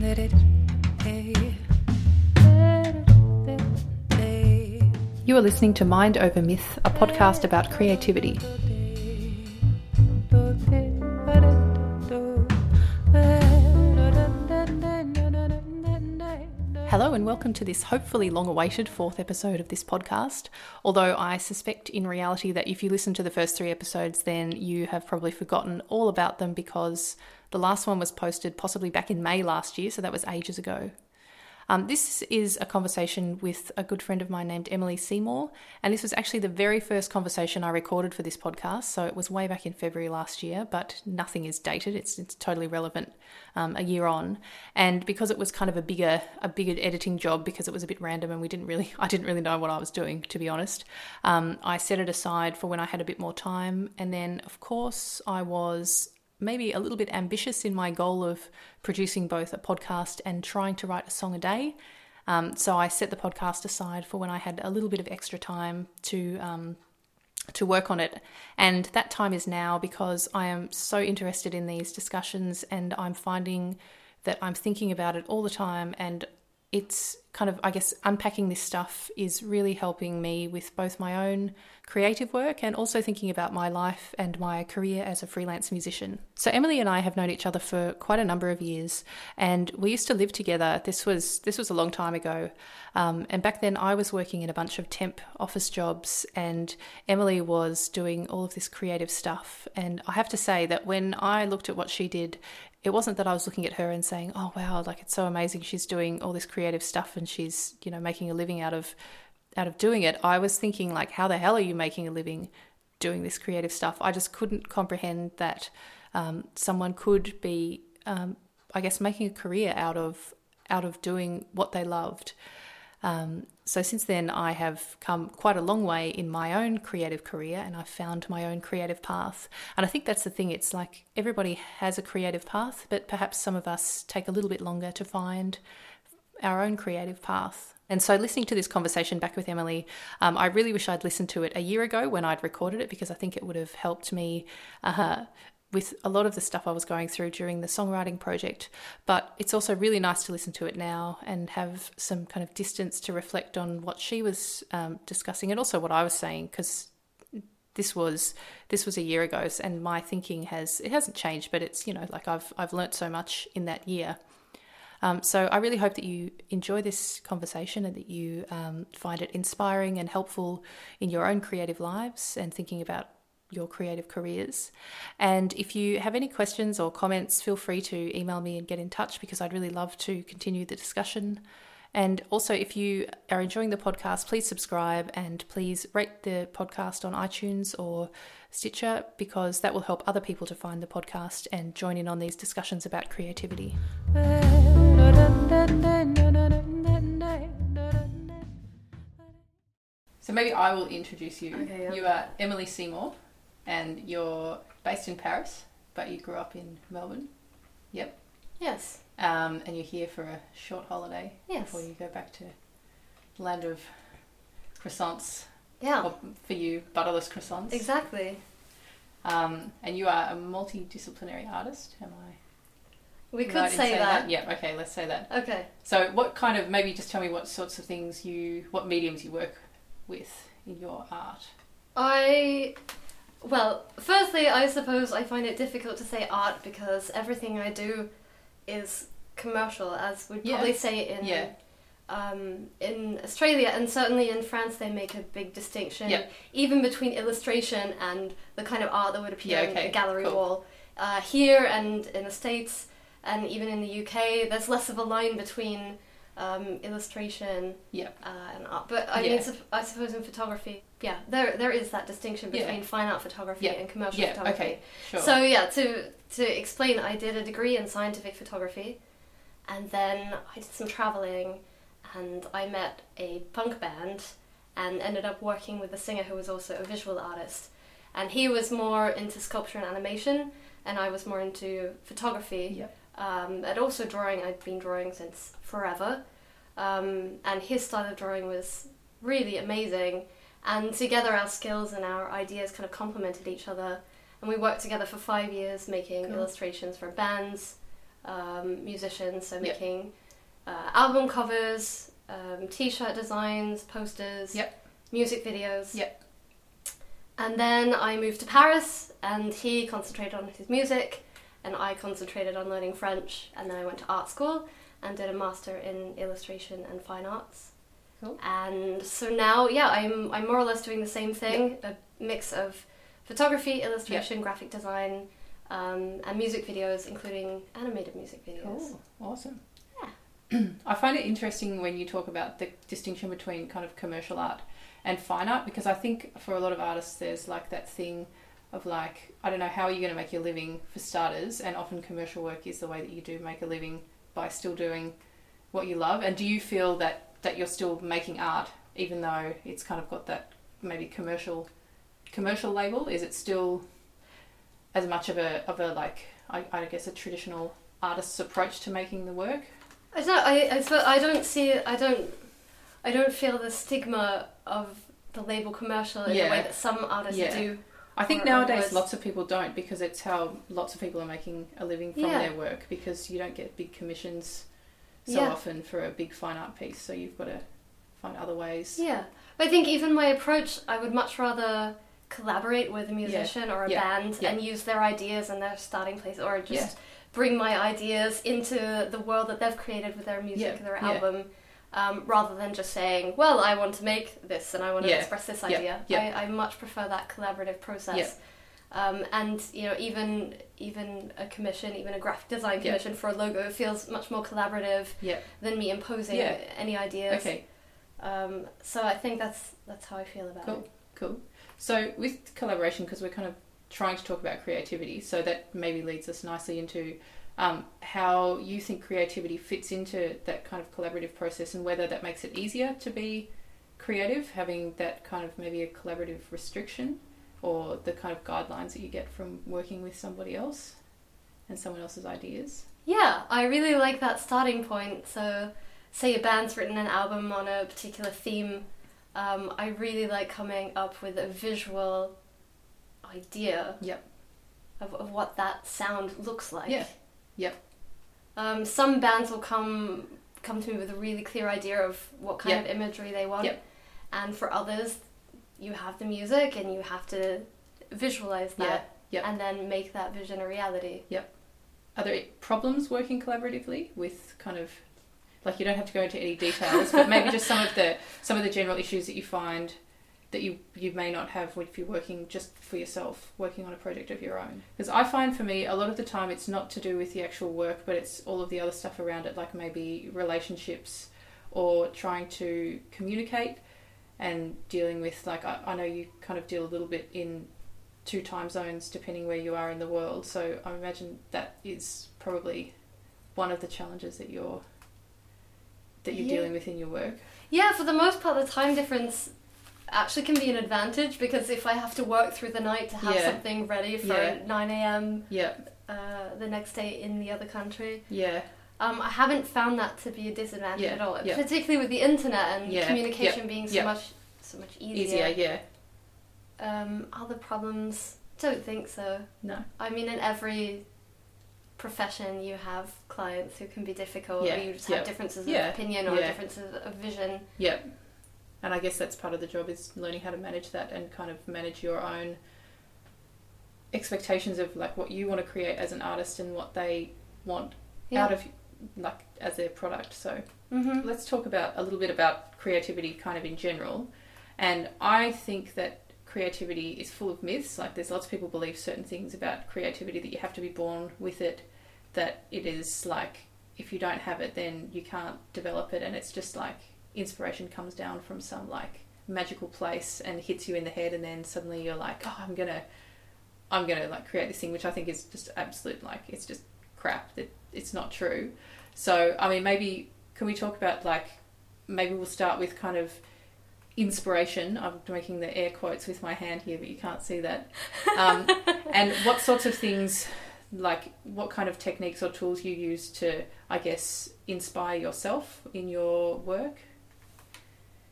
You are listening to Mind Over Myth, a podcast about creativity. Hello, and welcome to this hopefully long awaited fourth episode of this podcast. Although I suspect in reality that if you listen to the first three episodes, then you have probably forgotten all about them because the last one was posted possibly back in May last year, so that was ages ago. Um, this is a conversation with a good friend of mine named Emilee Seymour, and this was actually the very first conversation I recorded for this podcast. So it was way back in February last year, but nothing is dated. It's it's totally relevant um, a year on, and because it was kind of a bigger a bigger editing job because it was a bit random and we didn't really I didn't really know what I was doing to be honest. Um, I set it aside for when I had a bit more time, and then of course I was maybe a little bit ambitious in my goal of producing both a podcast and trying to write a song a day. Um, so I set the podcast aside for when I had a little bit of extra time to um, to work on it, and that time is now because I am so interested in these discussions, and I'm finding that I'm thinking about it all the time, and it's kind of, I guess, unpacking this stuff is really helping me with both my own creative work and also thinking about my life and my career as a freelance musician. So Emilee and I have known each other for quite a number of years, and we used to live together. This was this was a long time ago, um, and back then I was working in a bunch of temp office jobs, and Emilee was doing all of this creative stuff. And I have to say that when I looked at what she did, it wasn't that I was looking at her and saying, "Oh wow, like it's so amazing she's doing all this creative stuff and she's, you know, making a living out of out of doing it." I was thinking like, "How the hell are you making a living doing this creative stuff?" I just couldn't comprehend that um, someone could be, um, I guess, making a career out of out of doing what they loved. Um, so since then, I have come quite a long way in my own creative career and I've found my own creative path. And I think that's the thing, it's like everybody has a creative path, but perhaps some of us take a little bit longer to find our own creative path. And so, listening to this conversation back with Emilee, um, I really wish I'd listened to it a year ago when I'd recorded it because I think it would have helped me uh, with a lot of the stuff I was going through during the songwriting project. But it's also really nice to listen to it now and have some kind of distance to reflect on what she was um, discussing and also what I was saying because this was this was a year ago and my thinking has it hasn't changed but it's you know like I've I've learnt so much in that year. Um, so I really hope that you enjoy this conversation and that you um, find it inspiring and helpful in your own creative lives and thinking about your creative careers. And if you have any questions or comments, feel free to email me and get in touch because I'd really love to continue the discussion. And also, if you are enjoying the podcast, please subscribe and please rate the podcast on iTunes or Stitcher because that will help other people to find the podcast and join in on these discussions about creativity. So maybe I will introduce you. Okay, yeah. You are Emilee Seymour and you're based in Paris, but you grew up in Melbourne. Yep. Yes. Um, and you're here for a short holiday Yes. before you go back to the land of croissants. Yeah. Or for you, butterless croissants. Exactly. Um, and you are a multidisciplinary artist, am I? We right could in say saying that. Yeah. Okay. Let's say that. Okay. So, what kind of maybe just tell me what sorts of things you, what mediums you work with in your art? I. Well, firstly, I suppose I find it difficult to say art because everything I do is commercial, as we'd Yeah. probably say in Yeah. um, in Australia and certainly in France. They make a big distinction, Yep. even between illustration and the kind of art that would appear Yeah, in okay, a gallery cool. wall. Uh, here and in the States and even in the UK, there's less of a line between um, illustration Yep. uh, and art. But I Yeah. mean, I suppose in photography, yeah, there there is that distinction Yeah. between fine art photography Yeah. and commercial Yeah. photography. Okay. Sure. So yeah, to to explain, I did a degree in scientific photography, and then I did some traveling, and I met a punk band, and ended up working with a singer who was also a visual artist, and he was more into sculpture and animation, and I was more into photography, Yep. Um, and also drawing. I'd been drawing since forever, um, and his style of drawing was really amazing. And together, our skills and our ideas kind of complemented each other. And we worked together for five years, making Cool. illustrations for bands, um, musicians, so Yep. making uh, album covers, um, t-shirt designs, posters, Yep. music videos. Yep. And then I moved to Paris, and he concentrated on his music, and I concentrated on learning French. And then I went to art school and did a master in illustration and fine arts. Cool. And so now, yeah, I'm I'm more or less doing the same thing, a mix of photography, illustration, graphic design, um, and music videos, including animated music videos. Cool. Awesome. Yeah. I find it interesting when you talk about the distinction between kind of commercial art and fine art because I think for a lot of artists there's like that thing of like I don't know how are you going to make your living for starters and often commercial work is the way that you do make a living by still doing what you love and do you feel that that you're still making art even though it's kind of got that maybe commercial commercial label is it still as much of a of a like I, I guess a traditional artist's approach to making the work I don't. I, I, I don't see. I don't. I don't feel the stigma of the label commercial in the way that some artists Yeah. do. I think nowadays lots of people don't because it's how lots of people are making a living from Yeah. their work because you don't get big commissions so Yeah. often for a big fine art piece, so you've got to find other ways. Yeah, but I think even my approach, I would much rather collaborate with a musician or a Yeah. band Yeah. and use their ideas and their starting place, or just Yeah. bring my ideas into the world that they've created with their music, Yeah. their Yeah. album. Um, rather than just saying, "Well, I want to make this and I want to Yeah. express this idea," Yeah. I, I much prefer that collaborative process. Um, and you know, even even a commission, even a graphic design commission for a logo, feels much more collaborative than me imposing any ideas. Okay. Um, so I think that's that's how I feel about Cool. it. Cool. Cool. So with collaboration, because we're kind of trying to talk about creativity, so that maybe leads us nicely into um, how you think creativity fits into that kind of collaborative process, and whether that makes it easier to be creative, having that kind of maybe a collaborative restriction, or the kind of guidelines that you get from working with somebody else and someone else's ideas. Yeah, I really like that starting point. So, say a band's written an album on a particular theme, um, I really like coming up with a visual idea Yep. of, of what that sound looks like. Yeah. Yep. Um, some bands will come come to me with a really clear idea of what kind Yep. of imagery they want, Yep. and for others, you have the music and you have to visualize Yeah. that Yep. and then make that vision a reality. Yep. Are there problems working collaboratively with kind of like you don't have to go into any details, but maybe just some of the some of the general issues that you find that you you may not have if you're working just for yourself, working on a project of your own. Mm. Because I find for me a lot of the time it's not to do with the actual work, but it's all of the other stuff around it, like maybe relationships or trying to communicate and dealing with like I, I know you kind of deal a little bit in two time zones depending where you are in the world. So I imagine that is probably one of the challenges that you're that you're Yeah. dealing with in your work. Yeah, for the most part, the time difference actually can be an advantage because if I have to work through the night to have Yeah. something ready for Yeah. 9 a.m. Yeah, Uh, the next day in the other country, yeah, um, I haven't found that to be a disadvantage Yeah, at all. Particularly with the internet and communication being so much so much easier. easier. Yeah, Um, other problems? Don't think so. no, I mean, in every profession, you have clients who can be difficult, Yeah, or you just have differences of opinion or differences of vision. yeah. And I guess that's part of the job is learning how to manage that and kind of manage your own expectations of like what you want to create as an artist and what they want Yeah. out of like as their product. So Mm-hmm. let's talk about a little bit about creativity kind of in general. And I think that creativity is full of myths. Like there's lots of people believe certain things about creativity that you have to be born with it, that it is like if you don't have it then you can't develop it and it's just like inspiration comes down from some like magical place and hits you in the head and then suddenly you're like, Oh, I'm gonna I'm gonna like create this thing which I think is just absolute like it's just crap that it's not true. So I mean maybe can we talk about like maybe we'll start with kind of inspiration. I'm making the air quotes with my hand here, but you can't see that. Um, and what sorts of things, like what kind of techniques or tools you use to, I guess, inspire yourself in your work?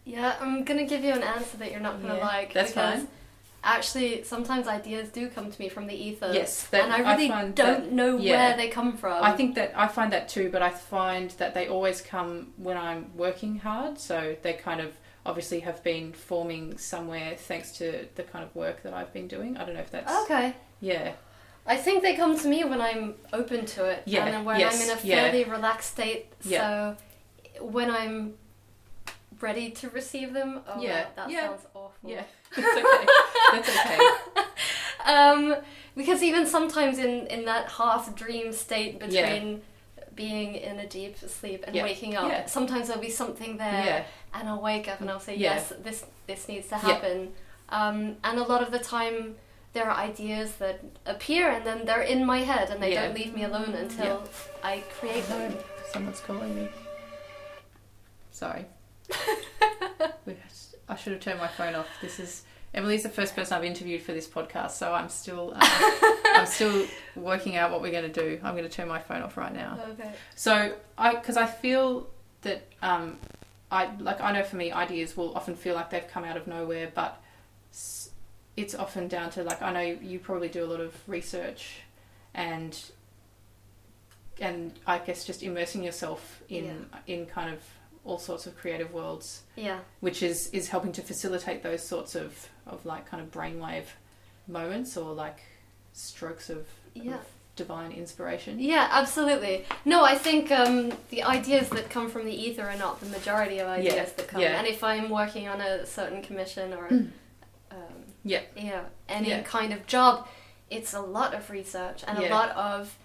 Yeah, I'm gonna give you an answer that you're not gonna Yeah, like. that's because fine. actually sometimes ideas do come to me from the ether. Yes, and I I really find don't that- know yeah. where they come from. I think that I find that too, but I find that they always come when I'm working hard. So they kind of obviously have been forming somewhere thanks to the kind of work that I've been doing. I don't know if that's okay. yeah, I think they come to me when I'm open to it, Yeah, and when yes, I'm in a yeah. fairly relaxed state. Yeah. So when I'm ready to receive them, oh, Yeah, that, that yeah, sounds awful. yeah. That's okay. That's okay. Um, because even sometimes in in that half dream state Yeah. between being in a deep sleep and Yeah, waking up, yeah. sometimes there'll be something there, Yeah, and I'll wake up and I'll say, Yeah. yes, this this needs to Yeah. happen. Um, and a lot of the time, there are ideas that appear and then they're in my head and they Yeah. don't leave me alone until I create them. someone's calling me. Sorry. I should have turned my phone off. This is Emilee's the first person I've interviewed for this podcast, so I'm still uh, I'm still working out what we're going to do. I'm going to turn my phone off right now. Okay. So I because I feel that um, I like I know for me ideas will often feel like they've come out of nowhere, but it's often down to like I know you probably do a lot of research and and I guess just immersing yourself in in kind of all sorts of creative worlds, Yeah. which is is helping to facilitate those sorts of of like kind of brainwave moments or like strokes of, Yeah. of divine inspiration. Yeah, absolutely. No, I think um, the ideas that come from the ether are not the majority of ideas Yeah, that come. yeah. And if I'm working on a certain commission or Mm. um, Yeah. yeah, any Yeah. kind of job, it's a lot of research and a lot of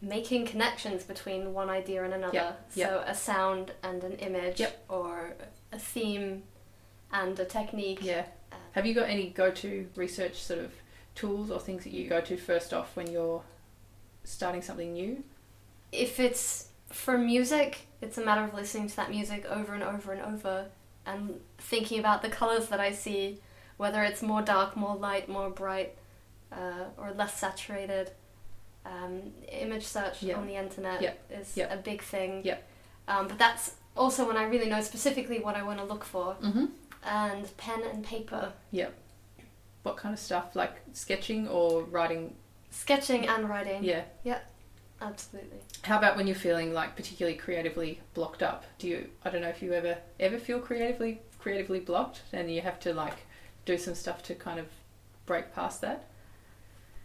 making connections between one idea and another. Yeah, yeah. So a sound and an image, Yep. or a theme and a technique. Yeah. Have you got any go-to research sort of tools or things that you go to first off when you're starting something new? if it's for music, it's a matter of listening to that music over and over and over and thinking about the colors that I see, whether it's more dark, more light, more bright, uh, or less saturated. Um, image search Yeah. on the internet Yeah. is Yeah. a big thing. Yeah. Um, but that's also when I really know specifically what I want to look for. Mm-hmm. And pen and paper, What kind of stuff? Like sketching or writing? sketching and writing. Yeah. Yeah. Absolutely. How about when you're feeling like particularly creatively blocked up? Do you? I don't know if you ever ever feel creatively creatively blocked, and you have to like do some stuff to kind of break past that.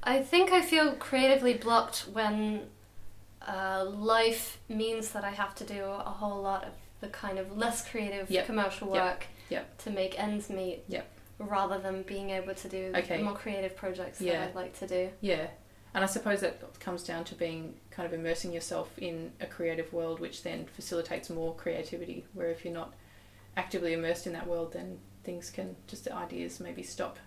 I think I feel creatively blocked when uh, life means that I have to do a whole lot of the kind of less creative Yep. commercial work Yep. to make ends meet Yep. rather than being able to do Okay. more creative projects Yeah. that I'd like to do. Yeah. And I suppose that comes down to being kind of immersing yourself in a creative world, which then facilitates more creativity. Where if you're not actively immersed in that world, then things can just the ideas maybe stop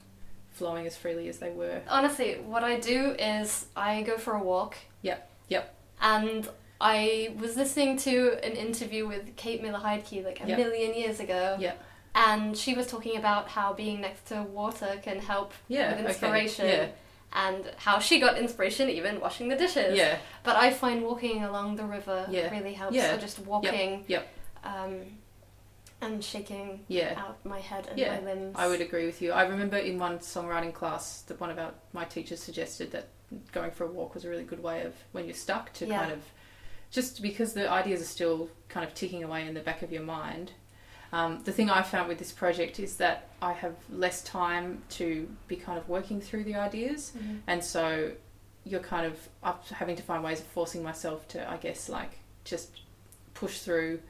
flowing as freely as they were. Honestly, what I do is I go for a walk. Yep. Yep. And I was listening to an interview with Kate Miller Heidke like a Yep. million years ago. Yep. And she was talking about how being next to water can help Yeah. with okay, inspiration. Yeah. And how she got inspiration even washing the dishes. Yeah. But I find walking along the river Yeah. really helps. Yeah. So just walking Yep. Um, and shaking Yeah. out my head and Yeah, my limbs. I would agree with you. I remember in one songwriting class that one of our my teachers suggested that going for a walk was a really good way of when you're stuck to Yeah. kind of just because the ideas are still kind of ticking away in the back of your mind. Um, the thing I found with this project is that I have less time to be kind of working through the ideas, Mhm. and so you're kind of up having to find ways of forcing myself to, I guess, like just push through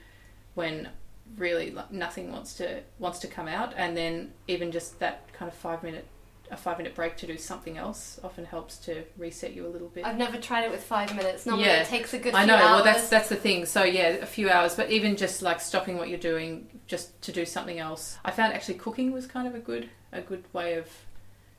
when really like, nothing wants to wants to come out, and then even just that kind of five minute a five minute break to do something else often helps to reset you a little bit. I've never tried it with five minutes. Normally Yeah. it takes a good I know. hours. Well, that's that's the thing. So yeah, a few hours, but even just like stopping what you're doing just to do something else. I found actually cooking was kind of a good a good way of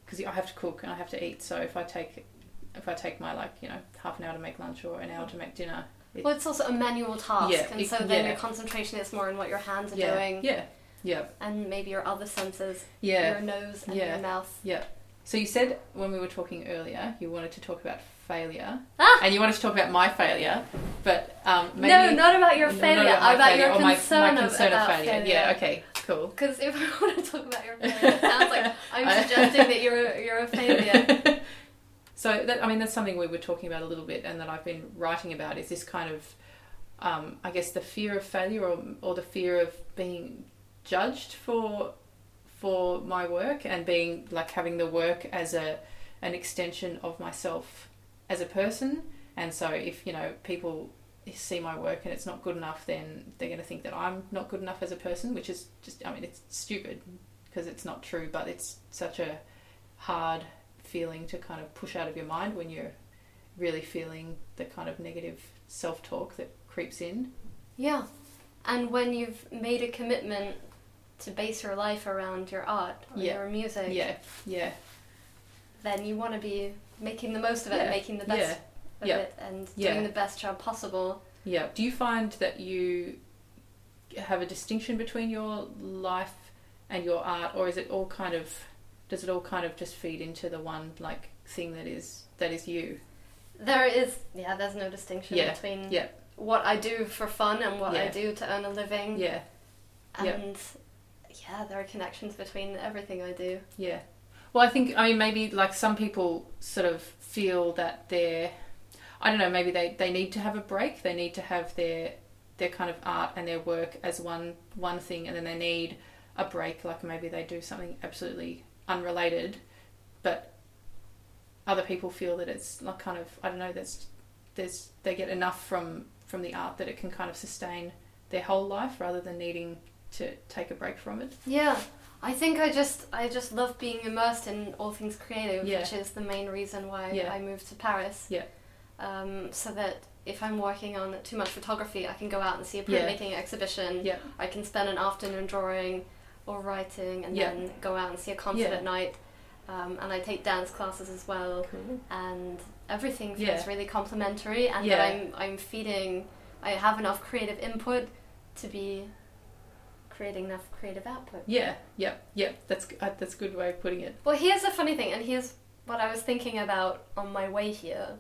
because I have to cook and I have to eat. So if I take if I take my like you know half an hour to make lunch or an hour to make dinner, Well, it's also a manual task, Yeah, and it- so then yeah. your concentration is more on what your hands are yeah, doing, yeah, yeah, and maybe your other senses, yeah. your nose and your mouth. Yeah. So you said when we were talking earlier, you wanted to talk about failure, Ah! and you wanted to talk about my failure, but um, maybe no, not about your failure. about, my your failure, my- concern, my, of, concern of about failure. Yeah, okay. cool. Because if I want to talk about your failure, it sounds like I'm suggesting that you're a, you're a failure. so that I mean that's something we were talking about a little bit, and that I've been writing about is this kind of, um, I guess the fear of failure or or the fear of being judged for for my work and being like having the work as a an extension of myself as a person. And so if you know people see my work and it's not good enough, then they're going to think that I'm not good enough as a person, which is just I mean it's stupid because it's not true, but it's such a hard feeling to kind of push out of your mind when you're really feeling the kind of negative self talk that creeps in. Yeah. And when you've made a commitment to base your life around your art or Yeah. your music, Yeah, yeah, then you want to be making the most of it and Yeah. making the best yeah, of it and doing the best job possible. yeah. Do you find that you have a distinction between your life and your art, or is it all kind of does it all kind of just feed into the one like thing that is that is you? There is, yeah, there's no distinction Yeah. between Yeah. what I do for fun and what I do to earn a living. Yeah, yeah. And yeah, there are connections between everything I do. Yeah. Well, I think I mean maybe like some people sort of feel that they're I don't know, maybe they, they need to have a break. They need to have their their kind of art and their work as one one thing and then they need a break like maybe they do something absolutely unrelated but other people feel that it's like kind of I don't know there's there's they get enough from from the art that it can kind of sustain their whole life rather than needing to take a break from it. Yeah. I think I just I just love being immersed in all things creative, Yeah. which is the main reason why Yeah. I moved to Paris. Yeah. Um, so that if I'm working on too much photography, I can go out and see a Yeah. printmaking exhibition. Yeah. I can spend an afternoon drawing or writing, and Yeah. then go out and see a concert Yeah. at night. Um, and I take dance classes as well, Cool. and everything feels Yeah. really complementary. And that I'm I'm feeding, I have enough creative input to be creating enough creative output. Yeah, yeah, yeah. That's uh, that's a good way of putting it. Well, here's a funny thing, and here's what I was thinking about on my way here.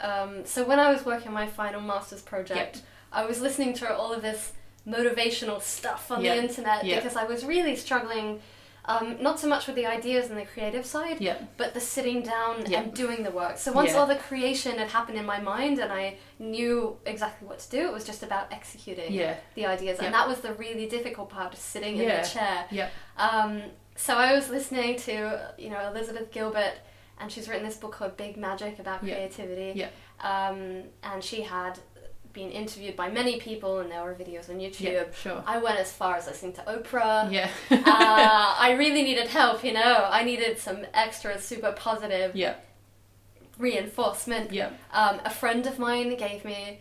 Um, so when I was working on my final master's project, I was listening to all of this motivational stuff on Yeah. the internet Yeah. because I was really struggling, um, not so much with the ideas and the creative side, Yeah, but the sitting down Yeah. and doing the work. So once Yeah. all the creation had happened in my mind and I knew exactly what to do, it was just about executing the ideas, and that was the really difficult part, is sitting in the chair. yeah, Um, so I was listening to you know Elizabeth Gilbert, and she's written this book called Big Magic about creativity. Yeah. Um, and she had been interviewed by many people, and there were videos on YouTube. yeah. Sure. I went as far as listening to Oprah. Yeah, uh, I really needed help, you know. I needed some extra super positive yeah, reinforcement. yeah, Um, a friend of mine gave me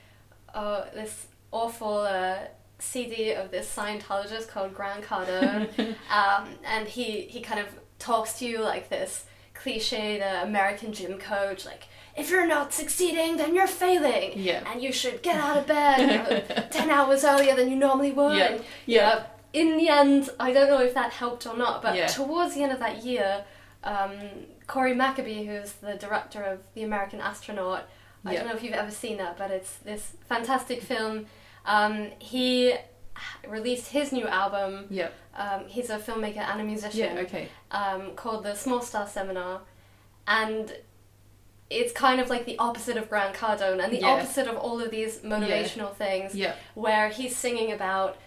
uh, this awful uh, CD of this Scientologist called Grant Cardone, um, and he he kind of talks to you like this cliched uh, American gym coach, like if you're not succeeding, then you're failing, yeah, and you should get out of bed you know, ten hours earlier than you normally would. Yeah. And, yeah, uh, in the end, I don't know if that helped or not, but Yeah. towards the end of that year, um, Cory McAbee, who's the director of The American Astronaut, I Yeah. don't know if you've ever seen that, but it's this fantastic film. Um, he released his new album. yeah, Um, he's a filmmaker and a musician yeah. Okay. um, called the Small Star Seminar, and it's kind of like the opposite of Grant Cardone and the Yeah. opposite of all of these motivational things Yeah, where he's singing about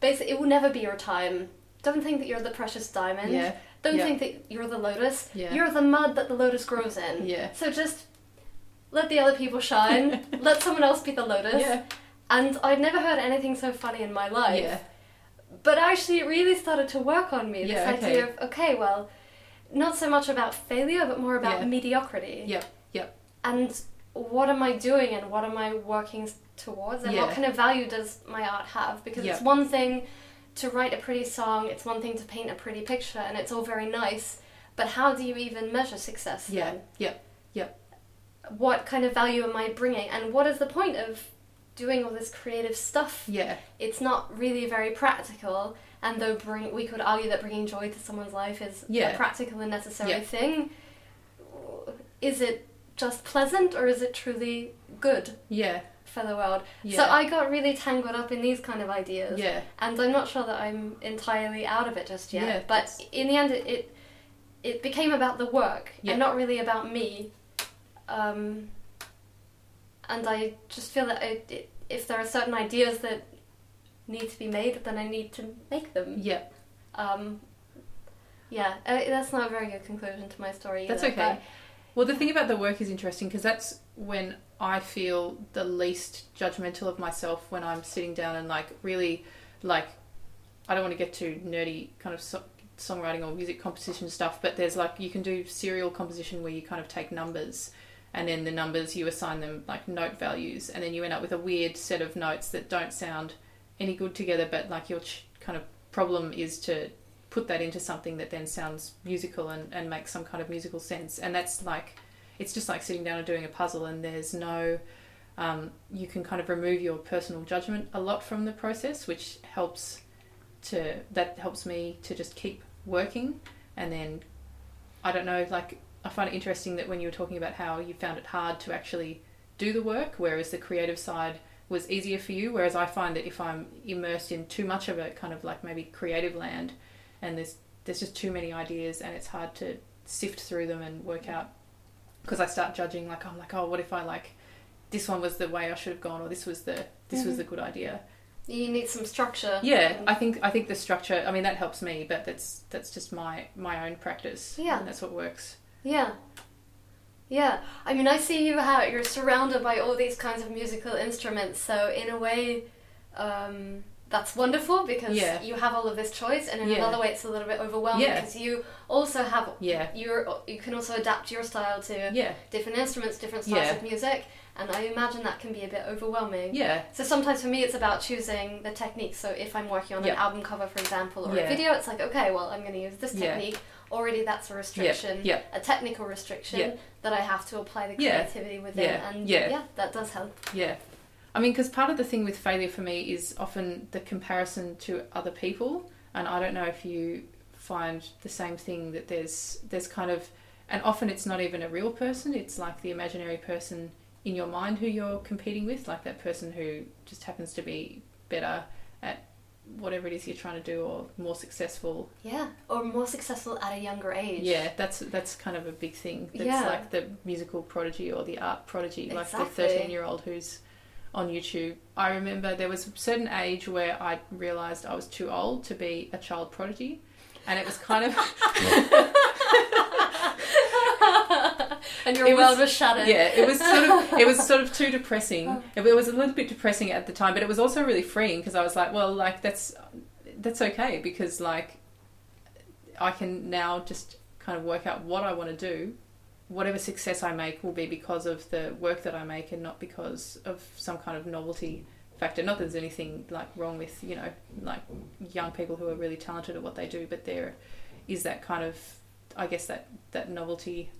basically it will never be your time. Don't think that you're the precious diamond. yeah, Don't yeah. think that you're the lotus. Yeah. You're the mud that the lotus grows in. Yeah. So just let the other people shine. let someone else be the lotus. yeah, And I'd never heard anything so funny in my life. yeah, But actually, it really started to work on me. This Yeah, okay. idea of okay, well, not so much about failure, but more about Yeah. mediocrity. Yep, yep. And what am I doing, and what am I working towards, and what kind of value does my art have? Because it's one thing to write a pretty song, it's one thing to paint a pretty picture, and it's all very nice. But how do you even measure success? yeah, then? yeah, What kind of value am I bringing, and what is the point of doing all this creative stuff? yeah, it's not really very practical and though bring we could argue that bringing joy to someone's life is Yeah. a practical and necessary Yeah. thing is it just pleasant or is it truly good Yeah. for the world? Yeah. So I got really tangled up in these kind of ideas. Yeah. And I'm not sure that I'm entirely out of it just yet. Yeah, but that's- in the end, it, it it became about the work Yeah. and not really about me. Um, and I just feel that it, if there are certain ideas that need to be made, then I need to make them. Yeah. Um, yeah, uh, that's not a very good conclusion to my story. That's okay. Well, the thing about the work is interesting because that's when I feel the least judgmental of myself when I'm sitting down and like really like I don't want to get too nerdy kind of so- songwriting or music composition stuff, but there's like you can do serial composition where you kind of take numbers and then the numbers you assign them like note values and then you end up with a weird set of notes that don't sound any good together, but like your ch- kind of problem is to put that into something that then sounds musical and, and makes some kind of musical sense. And that's like, it's just like sitting down and doing a puzzle, and there's no, um, you can kind of remove your personal judgment a lot from the process, which helps to, that helps me to just keep working. And then, I don't know, like, I find it interesting that when you were talking about how you found it hard to actually do the work, whereas the creative side was easier for you. Whereas I find that if I'm immersed in too much of a kind of like maybe creative land, and there's there's just too many ideas, and it's hard to sift through them and work out. Because I start judging, like I'm like, oh, what if I like this one was the way I should have gone, or this was the this was Mhm. the good idea. You need some structure. Yeah, I think I think the structure. I mean, that helps me, but that's that's just my my own practice. Yeah. and that's what works. Yeah. Yeah. I mean, I see you how you're surrounded by all these kinds of musical instruments, so in a way, um, that's wonderful because Yeah. you have all of this choice, and in Yeah. another way, it's a little bit overwhelming Yeah. because you also have Yeah, you're you can also adapt your style to yeah, different instruments, different styles of music, and I imagine that can be a bit overwhelming. yeah, So sometimes for me, it's about choosing the technique. So if I'm working on an album cover, for example, or a video, it's like, okay, well, I'm going to use this technique. Already, that's a restriction, yeah. a technical restriction Yeah. that I have to apply the Yeah. creativity within, Yeah. and Yeah. that does help. Yeah. I mean, because part of the thing with failure for me is often the comparison to other people, and I don't know if you find the same thing that there's there's kind of, and often it's not even a real person; it's like the imaginary person in your mind who you're competing with, like that person who just happens to be better at whatever it is you're trying to do or more successful. Yeah, or more successful at a younger age. Yeah, that's that's kind of a big thing. That's Yeah. like the musical prodigy or the art prodigy, like the thirteen year old who's on YouTube. I remember there was a certain age where I realized I was too old to be a child prodigy, and it was kind of and your It was- world was shattered. yeah, it was sort of it was sort of too depressing. It was a little bit depressing at the time, but it was also really freeing because I was like, well, like that's that's okay because like I can now just kind of work out what I want to do. Whatever success I make will be because of the work that I make and not because of some kind of novelty factor. Not that there's anything like wrong with you know like young people who are really talented at what they do, but there is that kind of I guess that that novelty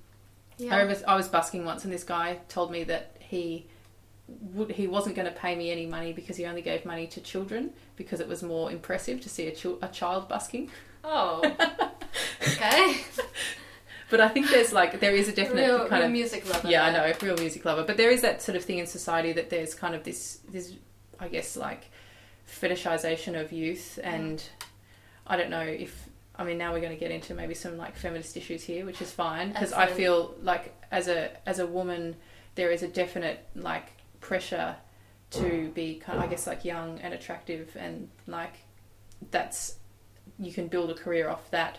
Yeah. I was I was busking once, and this guy told me that he would he wasn't going to pay me any money because he only gave money to children because it was more impressive to see a, chil- a child busking. Oh. okay. But I think there's like there is a definite real, kind real of music lover. yeah I know a real music lover, but there is that sort of thing in society that there's kind of this this I guess like fetishization of youth, mm. and I don't know if I mean now we're going to get into maybe some like feminist issues here, which is fine because I feel like as a as a woman there is a definite like pressure to be kind of, I guess like young and attractive and like that's you can build a career off that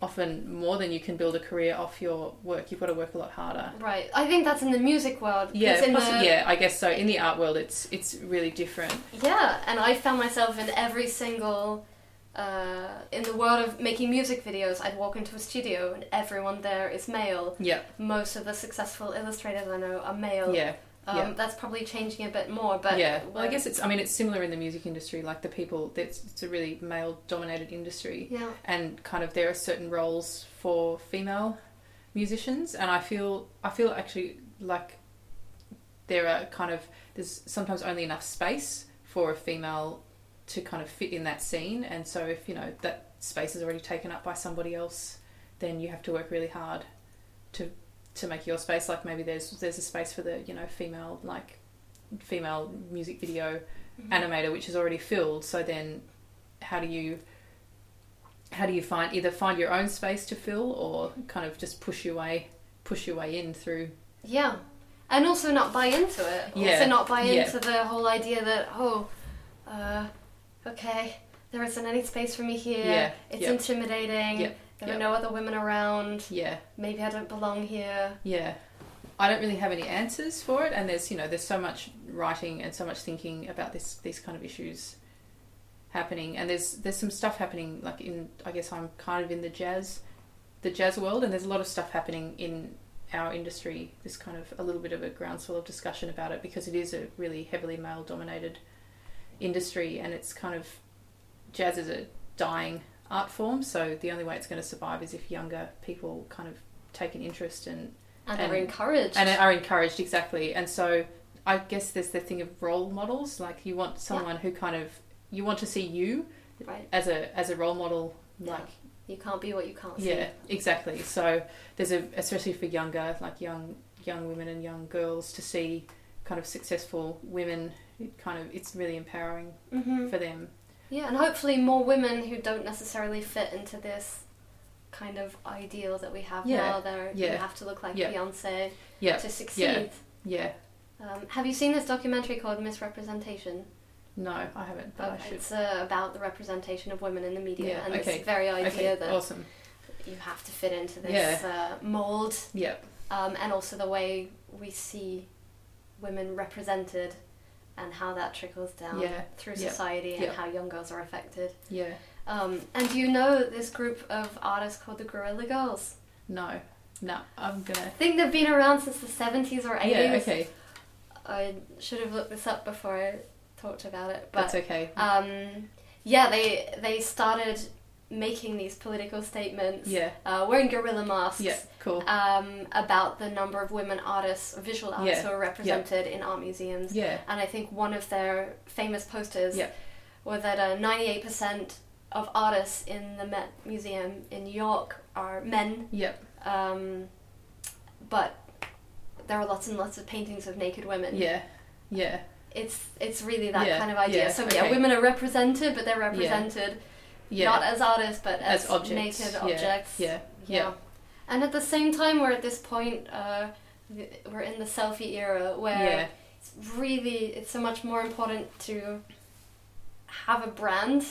often more than you can build a career off your work you've got to work a lot harder Right. I think that's in the music world. yeah the, yeah I guess so in the art world it's it's really different Yeah, and I found myself in every single. Uh, in the world of making music videos, I'd walk into a studio and everyone there is male. yeah Most of the successful illustrators I know are male. yeah Um, yeah. That's probably changing a bit more, but yeah well I guess it's I mean it's similar in the music industry like the people it's, it's a really male dominated industry yeah, and kind of there are certain roles for female musicians and I feel I feel actually like there are kind of there's sometimes only enough space for a female to kind of fit in that scene and so if you know that space is already taken up by somebody else then you have to work really hard to to make your space. Like maybe there's there's a space for the you know female like female music video Mhm. animator which is already filled. So then, how do you how do you find either find your own space to fill or kind of just push your way push your way in through Yeah. And also not buy into it. Yeah, Also not buy yeah. into the whole idea that, oh, uh, okay, there isn't any space for me here. Yeah, It's yeah. intimidating. Yeah, There yeah. are no other women around. yeah Maybe I don't belong here. Yeah. I don't really have any answers for it and there's you know there's so much writing and so much thinking about this these kind of issues happening and there's there's some stuff happening like in I guess I'm kind of in the jazz the jazz world and there's a lot of stuff happening in our industry there's kind of a little bit of a groundswell of discussion about it because it is a really heavily male dominated industry and it's kind of jazz is a dying art form so the only way it's going to survive is if younger people kind of take an interest and And, And- are encouraged. and are encouraged exactly and so i guess there's the thing of role models like you want someone who kind of you want to see you right. as a as a role model Yeah. like You can't be what you can't see. yeah exactly so there's a especially for younger like young young women and young girls to see kind of successful women it kind of it's really empowering hmm for them Yeah, and hopefully more women who don't necessarily fit into this kind of ideal that we have Yeah, now. That yeah, you have to look like yeah. Beyonce yeah to succeed. yeah Um, have you seen this documentary called Miss Representation? no i haven't but Uh, i should it's uh, about the representation of women in the media Yeah, and okay. this very idea okay that awesome you have to fit into this Yeah. uh, mold, yeah um, and also the way we see women represented and how that trickles down Yeah, through yeah, society and yeah. how young girls are affected. yeah Um, and do you know this group of artists called the Guerrilla Girls? no no i'm gonna I think they've been around since the 70s or 80s. yeah okay I should have looked this up before I talked about it. But that's okay um, yeah, they they started making these political statements, yeah uh, wearing gorilla masks, yeah cool um, about the number of women artists, visual artists Yeah, who are represented in art museums. yeah And I think one of their famous posters Yeah. was that uh, 98% of artists in the Met Museum in New York are men, Yep. um, but there are lots and lots of paintings of naked women. Yeah. Yeah. It's it's really that Yeah, kind of idea. yeah, so yeah, women are represented, but they're represented Yeah. not as artists, but as, As objects, naked yeah, objects. yeah. Yeah. Yeah. And at the same time, we're at this point. Uh, we're in the selfie era where it's really it's so much more important to have a brand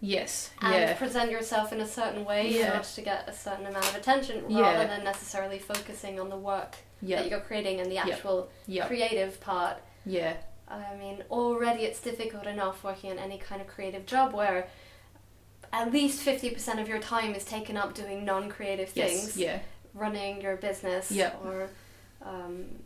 Yes. and present yourself in a certain way in order to get a certain amount of attention rather than necessarily focusing on the work that you're creating and the actual creative part. Yeah. I mean, already it's difficult enough working in any kind of creative job where at least 50% of your time is taken up doing non creative Yes. things, Yeah. running your business, Yep. or um,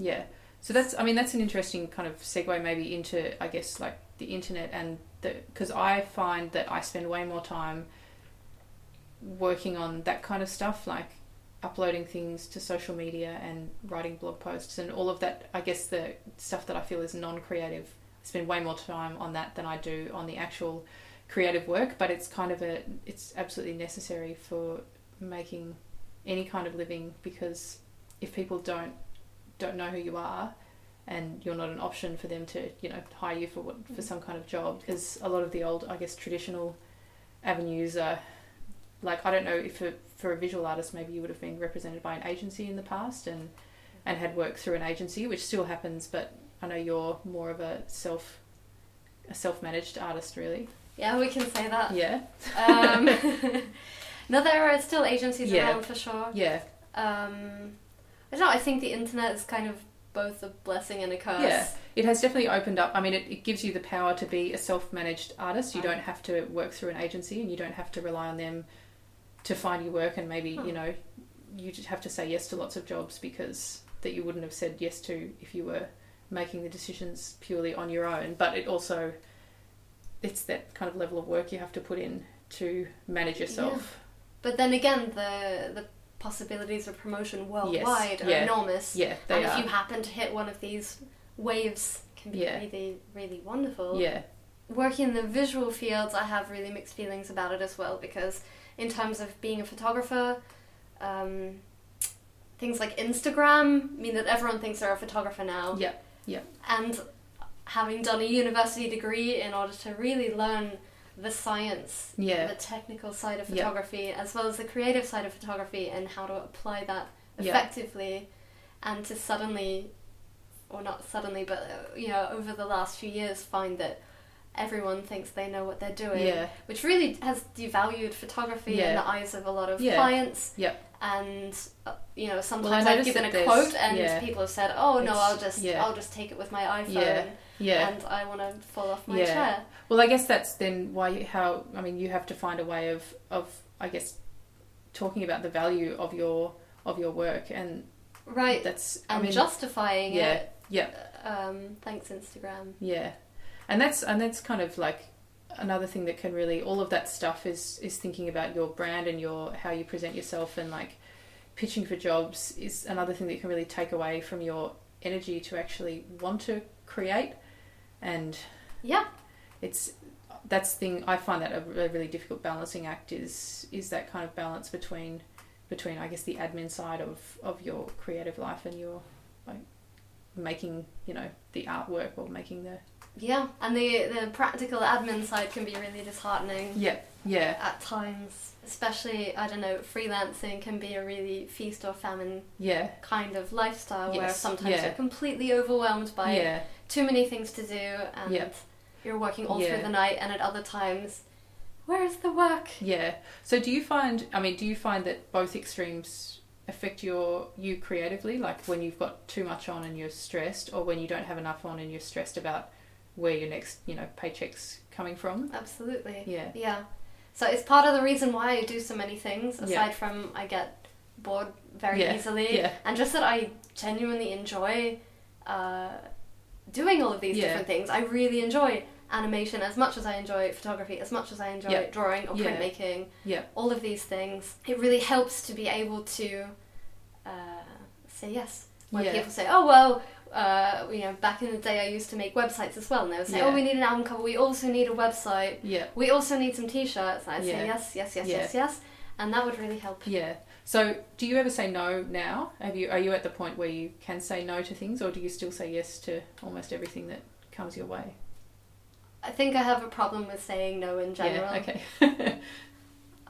Yeah. So that's, I mean, that's an interesting kind of segue maybe into, I guess, like the internet and the, because I find that I spend way more time working on that kind of stuff, like uploading things to social media and writing blog posts and all of that. I guess the stuff that I feel is non creative. I spend way more time on that than I do on the actual creative work, but it's kind of a, it's absolutely necessary for making any kind of living because if people don't don't know who you are and you're not an option for them to you know hire you for what for some kind of job because a lot of the old I guess traditional avenues are like I don't know if for, for a visual artist maybe you would have been represented by an agency in the past and and had worked through an agency which still happens but I know you're more of a self a self-managed artist really yeah, we can say that. yeah Um, no, there are still agencies Yeah. around for sure. yeah Um, I don't know. I think the internet is kind of both a blessing and a curse. Yeah. it has definitely opened up. I mean, it, it gives you the power to be a self managed artist. You Right. don't have to work through an agency and you don't have to rely on them to find your work. And maybe, Hmm. you know, you just have to say yes to lots of jobs because that you wouldn't have said yes to if you were making the decisions purely on your own. But it also, it's that kind of level of work you have to put in to manage yourself. But then again, the the possibilities of promotion worldwide are yeah. enormous. Yeah, and if you happen to hit one of these waves, can be Yeah. really, really wonderful. yeah, Working in the visual fields, I have really mixed feelings about it as well because, in terms of being a photographer, um, things like Instagram mean that everyone thinks they're a photographer now. Yeah. Yeah. And having done a university degree in order to really learn the science, Yeah. the technical side of Yeah. photography, as well as the creative side of photography, and how to apply that Yeah. effectively, and to suddenly, or not suddenly, but uh, you know, over the last few years, find that everyone thinks they know what they're doing, Yeah. which really has devalued photography in the eyes of a lot of Yeah. clients. Yeah. And uh, you know, Well, sometimes I've noticed given a there's- quote, and yeah. people have said, "Oh no, It's- I'll just, yeah. I'll just take it with my iPhone." Yeah. Yeah. and I want to fall off my Yeah. chair. Well, I guess that's then why you, how I mean you have to find a way of of I guess talking about the value of your of your work and Right. that's and I mean justifying yeah it. yeah Um, thanks, Instagram. yeah and that's and that's kind of like another thing that can really all of that stuff is is thinking about your brand and your how you present yourself and like pitching for jobs is another thing that you can really take away from your energy to actually want to create and Yeah. it's that's the thing I find that a really, really difficult balancing act is is that kind of balance between between I guess the admin side of of your creative life and your like making you know the artwork or making the Yeah, and the the practical admin side can be really disheartening yeah yeah at times. Especially, I don't know, freelancing can be a really feast or famine yeah kind of lifestyle where sometimes yeah. you're completely overwhelmed by yeah too many things to do and Yeah. you're working all Yeah. through the night and at other times where is the work yeah so do you find I mean do you find that both extremes affect your you creatively like when you've got too much on and you're stressed or when you don't have enough on and you're stressed about where your next you know paycheck's coming from absolutely yeah yeah so it's part of the reason why i do so many things aside Yeah. from i get bored very Yeah, easily yeah. and just that i genuinely enjoy uh, doing all of these different things i really enjoy animation as much as i enjoy photography as much as i enjoy Yeah. drawing or Yeah. printmaking yeah all of these things, it really helps to be able to uh, say yes. When Yeah. people say, "Oh well," uh, you know, back in the day I used to make websites as well, and they would say, Yeah. "Oh, we need an album cover. We also need a website. yeah We also need some T-shirts." And I'd Yeah. say yes, yes, yes, Yeah. yes, yes, and that would really help. Yeah. So, do you ever say no now? Have you are you at the point where you can say no to things, or do you still say yes to almost everything that comes your way? I think I have a problem with saying no in general, Yeah. Okay.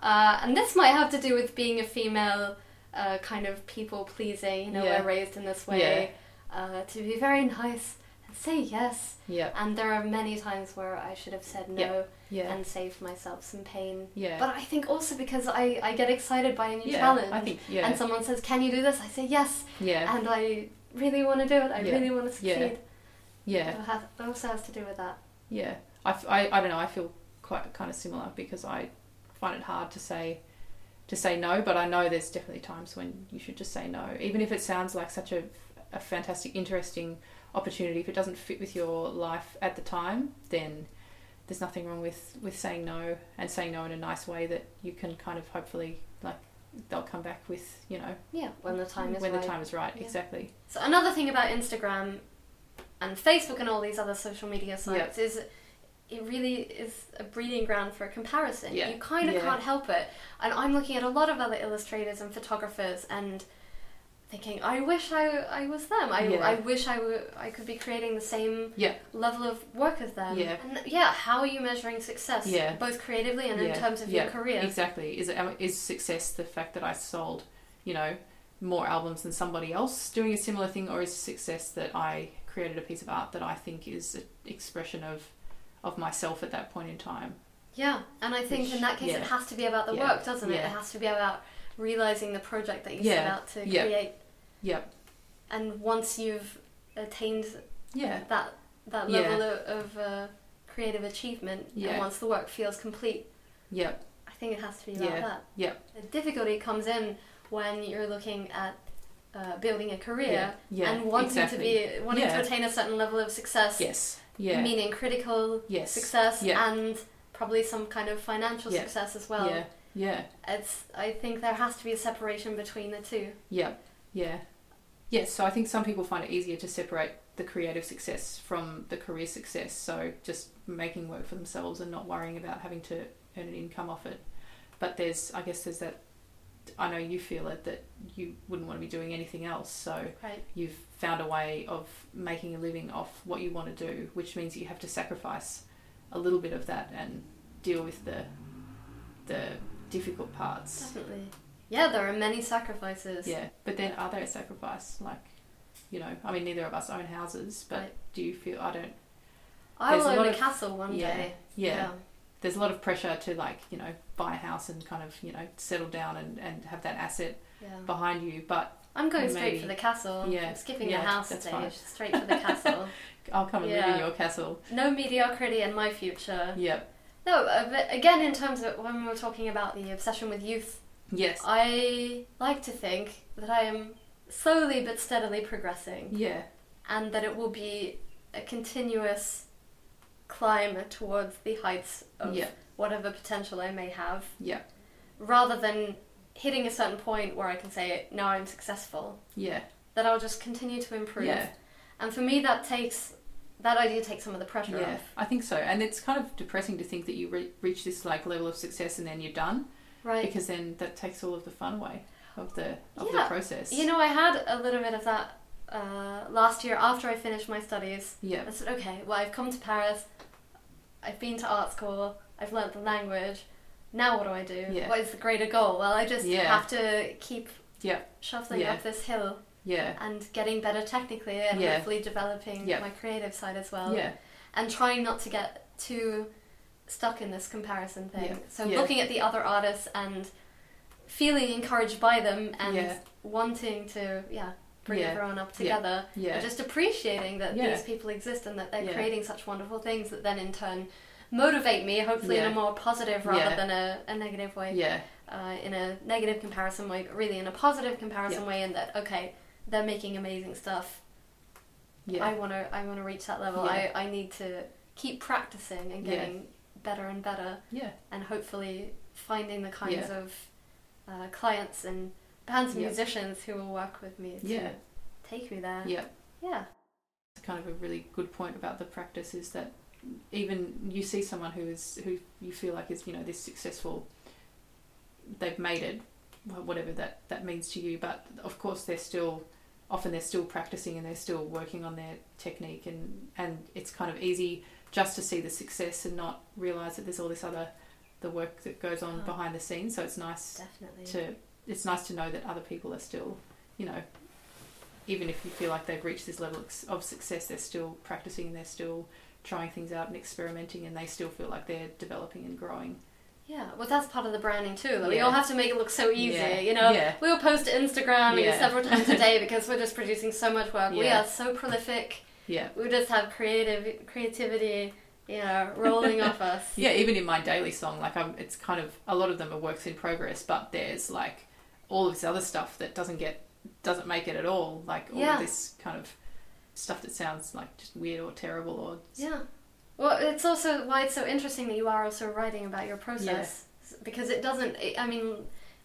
uh, and this might have to do with being a female, uh, kind of people pleasing. You know, Yeah. we're raised in this way uh, to be very nice and say yes. yeah. And there are many times where I should have said no Yeah. and saved myself some pain. Yeah. But I think also because I, I get excited by a new yeah. challenge. I think. Yeah. And someone says, Can you do this? I say yes. yeah. And I really want to do it. I Yeah. really want to Yeah. succeed. Yeah. It has, it also has to do with that. Yeah. I I don't know. I feel quite kind of similar because I find it hard to say to say no, but I know there's definitely times when you should just say no, even if it sounds like such a, a fantastic, interesting opportunity. If it doesn't fit with your life at the time, then there's nothing wrong with with saying no and saying no in a nice way that you can kind of hopefully like they'll come back with you know Yeah, when the time is when right. the time is right. Yeah. Exactly. So another thing about Instagram and Facebook and all these other social media sites is it really is a breeding ground for comparison. Yeah. You kind of Yeah. can't help it. And I'm looking at a lot of other illustrators and photographers and thinking, I wish I, I was them. I, Yeah. I wish I, w- I could be creating the same Yeah. level of work as them. Yeah. And yeah, how are you measuring success? Yeah. Both creatively and in terms of yeah, your career. Exactly. Is it is success the fact that I sold, you know, more albums than somebody else doing a similar thing, or is success that I created a piece of art that I think is an expression of of myself at that point in time? Yeah, and I think Which- in that case yeah. it has to be about the Yeah, work, doesn't it? It has to be about realizing the project that you set out to yeah. create. Yep. And once you've attained Yeah. that that Yeah. level of, of uh, creative achievement, Yeah. and once the work feels complete, Yep. I think it has to be about Yeah, that. yeah. The difficulty comes in when you're looking at uh, building a career Yeah. Yeah. and wanting exactly. to be wanting Yeah. to attain a certain level of success, Yes. Yeah. meaning critical yes. success Yeah. and probably some kind of financial Yeah. success as well. Yeah. It's. I think there has to be a separation between the two. Yeah, yeah. Yes, so I think some people find it easier to separate the creative success from the career success. So just making work for themselves and not worrying about having to earn an income off it. But there's, I guess, there's that I know you feel it that you wouldn't want to be doing anything else. So Right. you've found a way of making a living off what you want to do, which means you have to sacrifice a little bit of that and deal with the the difficult parts. Definitely. Yeah, there are many sacrifices. Yeah, but then are they a sacrifice? Like, you know, I mean, neither of us own houses, but Right. do you feel? I don't. I will a own a castle one yeah, day. Yeah, there's a lot of pressure to like you know buy a house and kind of you know settle down and and have that asset yeah. yeah. behind you. But I'm going straight for the castle. Yeah, I'm skipping yeah, the house stage. fine. Straight for the castle. I'll come and live in your castle. no mediocrity in my future. Yep. No, uh, but again, in terms of when we were talking about the obsession with youth, Yes. I like to think that I am slowly but steadily progressing, Yeah. and that it will be a continuous climb towards the heights of Yeah. whatever potential I may have, Yeah. rather than hitting a certain point where I can say, now I'm successful. Yeah. That I'll just continue to improve. Yeah. And for me, that takes that idea takes some of the pressure Yeah. off. I think so, and it's kind of depressing to think that you re- reach this like level of success and then you're done, Right. because then that takes all of the fun away of the of Yeah. the process. You know, I had a little bit of that uh, last year after I finished my studies. Yeah. I said, okay, well, I've come to Paris, I've been to art school, I've learnt the language. Now, what do I do? Yeah. What is the greater goal? Well, I just Yeah. have to keep Yeah. shuffling up this hill Yeah. and getting better technically and Yeah. hopefully developing Yeah. my creative side as well. Yeah. And trying not to get too stuck in this comparison thing. Yeah. So looking at the other artists and feeling encouraged by them and wanting to, yeah, bring everyone up together. Yeah. And just appreciating that these people exist and that they're creating such wonderful things that then in turn motivate me, hopefully in a more positive rather than a, a negative way. Yeah. Uh, in a negative comparison way, but really in a positive comparison way, in that okay, they're making amazing stuff. Yeah. I want to, I want to reach that level. Yeah. I, I need to keep practicing and Yeah. getting better and better, yeah. and hopefully finding the kinds Yeah. of uh, clients and bands and Yeah. musicians who will work with me to Yeah. take me there. Yeah. Yeah. It's kind of a really good point about the practice is that even you see someone who is who you feel like is you know this successful they've made it whatever that that means to you but of course they're still often they're still practicing and they're still working on their technique and and it's kind of easy just to see the success and not realize that there's all this other the work that goes on Oh. behind the scenes so it's nice Definitely. to it's nice to know that other people are still you know even if you feel like they've reached this level of success they're still practicing they're still trying things out and experimenting and they still feel like they're developing and growing Yeah, well, that's part of the branding too. Like, We all have to make it look so easy. Yeah. You know, Yeah. we all post to Instagram Yeah. several times a day because we're just producing so much work. We are so prolific. yeah We just have creative creativity, you know, rolling off us. yeah even in my daily song like I'm, it's kind of a lot of them are works in progress but there's like all of this other stuff that doesn't get doesn't make it at all like all Yeah. of this kind of stuff that sounds like just weird or terrible or Yeah. Well, it's also why it's so interesting that you are also writing about your process because it doesn't. It, I mean,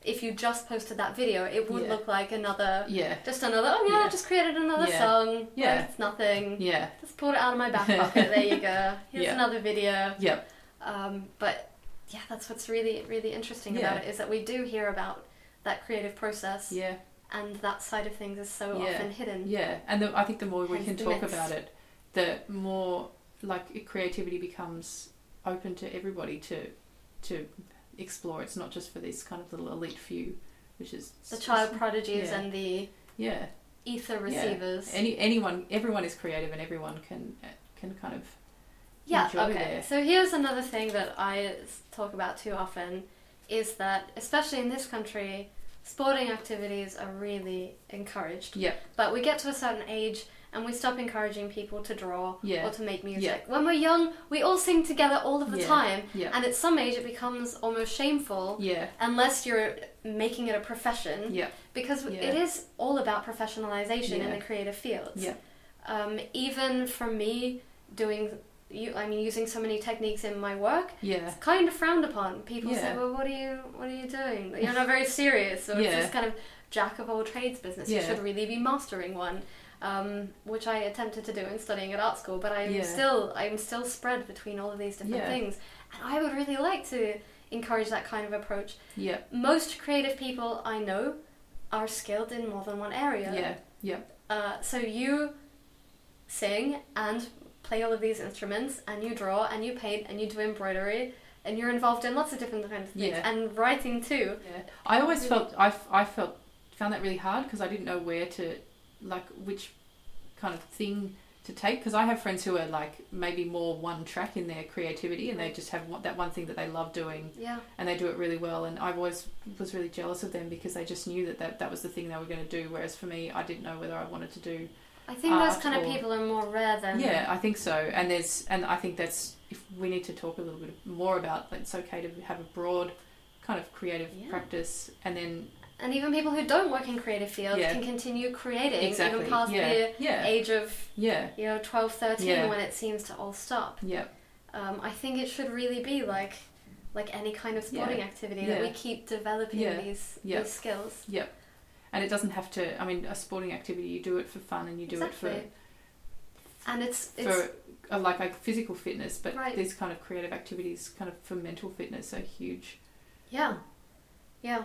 if you just posted that video, it would Yeah. look like another, yeah just another. Oh yeah, I just created another Yeah. song. Yeah. Like, it's nothing. yeah Just pulled it out of my back pocket. there you go. Here's Yeah. another video. yep Um, but yeah, that's what's really really interesting Yeah. about it is that we do hear about that creative process, yeah and that side of things is so Yeah. often hidden. Yeah, and the, I think the more we Hence can talk about it, the more like creativity becomes open to everybody to to explore. It's not just for this kind of little elite few, which is The child prodigies Yeah. and the Yeah, ether Yeah. receivers. any anyone, everyone is creative, and everyone can can kind of Yeah, okay. their- So here's another thing that I talk about too often is that, especially in this country, sporting activities are really encouraged. yeah But we get to a certain age and we stop encouraging people to draw Yeah. or to make music. Yeah. When we're young, we all sing together all of the Yeah. time. yeah And at some age, it becomes almost shameful yeah unless you're making it a profession yeah because Yeah. it is all about professionalization in the creative fields. Yeah. Um, even for me, doing you, I mean, using so many techniques in my work, yeah it's kind of frowned upon. People say, "Well, what are you, what are you doing? You're not very serious." So Yeah. it's this kind of jack of all trades business. You should really be mastering one. Um, which I attempted to do in studying at art school, but I'm Yeah. still I'm still spread between all of these different Yeah. things, and I would really like to encourage that kind of approach. Yeah. Most creative people I know are skilled in more than one area. Yeah. Yeah. Uh, so you sing and play all of these instruments, and you draw and you paint and you do embroidery, and you're involved in lots of different kinds of things, Yeah. and writing too. Yeah. I always felt I, f- I felt found that really hard because I didn't know where to like which kind of thing to take because I have friends who are like maybe more one track in their creativity and they mm. just have one, that one thing that they love doing Yeah. and they do it really well and I always was really jealous of them because they just knew that that, that was the thing they were going to do whereas for me I didn't know whether I wanted to do I think those kind of people are more rare than yeah I think so and there's and I think that's if we need to talk a little bit more about that it's okay to have a broad kind of creative Yeah. practice and then And even people who don't work in creative fields Yeah. can continue creating exactly even past yeah the yeah age of yeah you know 12, 13 Yeah. when it seems to all stop. yeah Um, I think it should really be like like any kind of sporting activity that we keep developing Yeah. these Yeah. these skills. and it doesn't have to i mean a sporting activity you do it for fun and you do it for And it's it's for for uh, like like physical fitness but Right. these kind of creative activities kind of for mental fitness are huge yeah, yeah.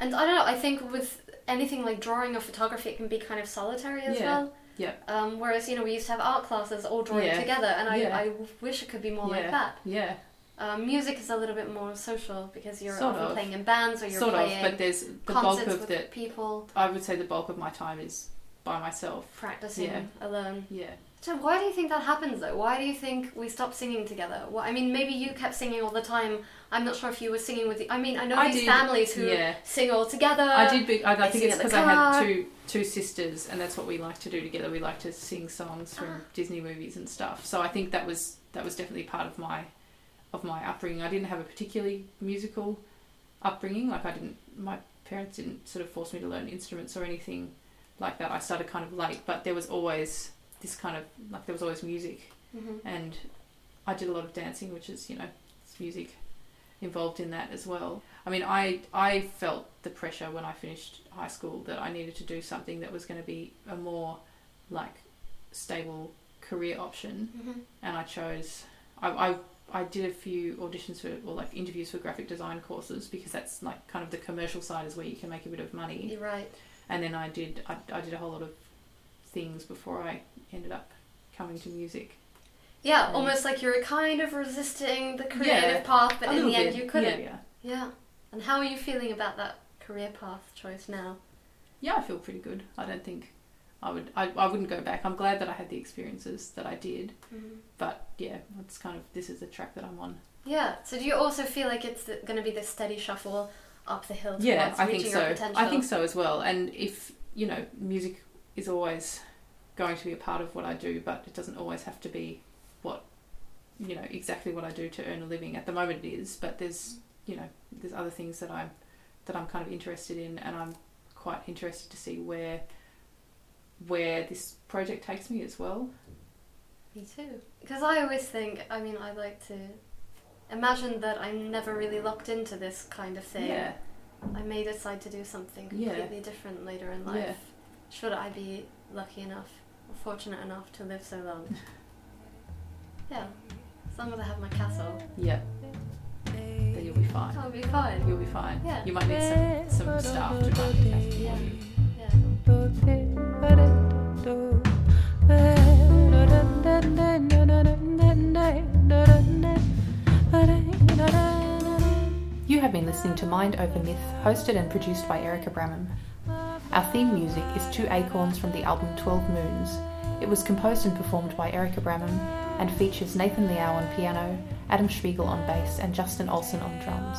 And I don't know. I think with anything like drawing or photography, it can be kind of solitary as Yeah. well. Yeah. Um, whereas you know we used to have art classes all drawing Yeah. together, and I, Yeah. I wish it could be more like that. yeah Um, music is a little bit more social because you're Sort often of. playing in bands or you're sort of playing but there's the bulk concerts of with the people i would say the bulk of my time is by myself practicing Yeah. alone. yeah So why do you think that happens though? Why do you think we stopped singing together? Well, I mean, maybe you kept singing all the time. I'm not sure if you were singing with the. I mean, I know I these did, families who yeah sing all together. I did. Be, I, I think it's because I had two two sisters, and that's what we like to do together. We like to sing songs from Ah. Disney movies and stuff. So I think that was that was definitely part of my of my upbringing. I didn't have a particularly musical upbringing. Like I didn't. My parents didn't sort of force me to learn instruments or anything like that. I started kind of late, but there was always this kind of like there was always music Mhm. and I did a lot of dancing, which is you know it's music involved in that as well. I mean, I I felt the pressure when I finished high school that I needed to do something that was going to be a more like stable career option, Mhm. and I chose I. I I did a few auditions for, or like interviews for graphic design courses because that's like kind of the commercial side is where you can make a bit of money. You're right. And then I did, I, I did a whole lot of things before I ended up coming to music. Yeah, Mm. almost like you were kind of resisting the creative Yeah, path, but in the end bit. you couldn't. Yeah, yeah. Yeah. And how are you feeling about that career path choice now? Yeah, I feel pretty good. I don't think I would. I, I wouldn't go back. I'm glad that I had the experiences that I did. But yeah, it's kind of this is the track that I'm on. Yeah. So do you also feel like it's going to be this steady shuffle up the hill towards Yeah, I reaching think your so. potential? I think so as well. And if you know, music is always going to be a part of what I do, but it doesn't always have to be what you know exactly what I do to earn a living. At the moment, it is, but there's you know there's other things that I'm that I'm kind of interested in, and I'm quite interested to see where where this project takes me as well. Me too. Because I always think, I mean, I like to imagine that I'm never really locked into this kind of thing. Yeah, I may decide to do something Yeah. completely different later in life. Yeah. Should I be lucky enough or fortunate enough to live so long? yeah. As long as I have my castle, yeah. Then you'll be fine. I'll be fine. You'll be fine. Yeah. You might need some some staff to run the castle for you. Yeah. You have been listening to Mind Over Myth, hosted and produced by Erica Bramham. Our theme music is Two Acorns from the album 12 Moons. It was composed and performed by Erica Bramham and features Nathan Liao on piano, Adam Spiegel on bass, and Justin Olson on drums.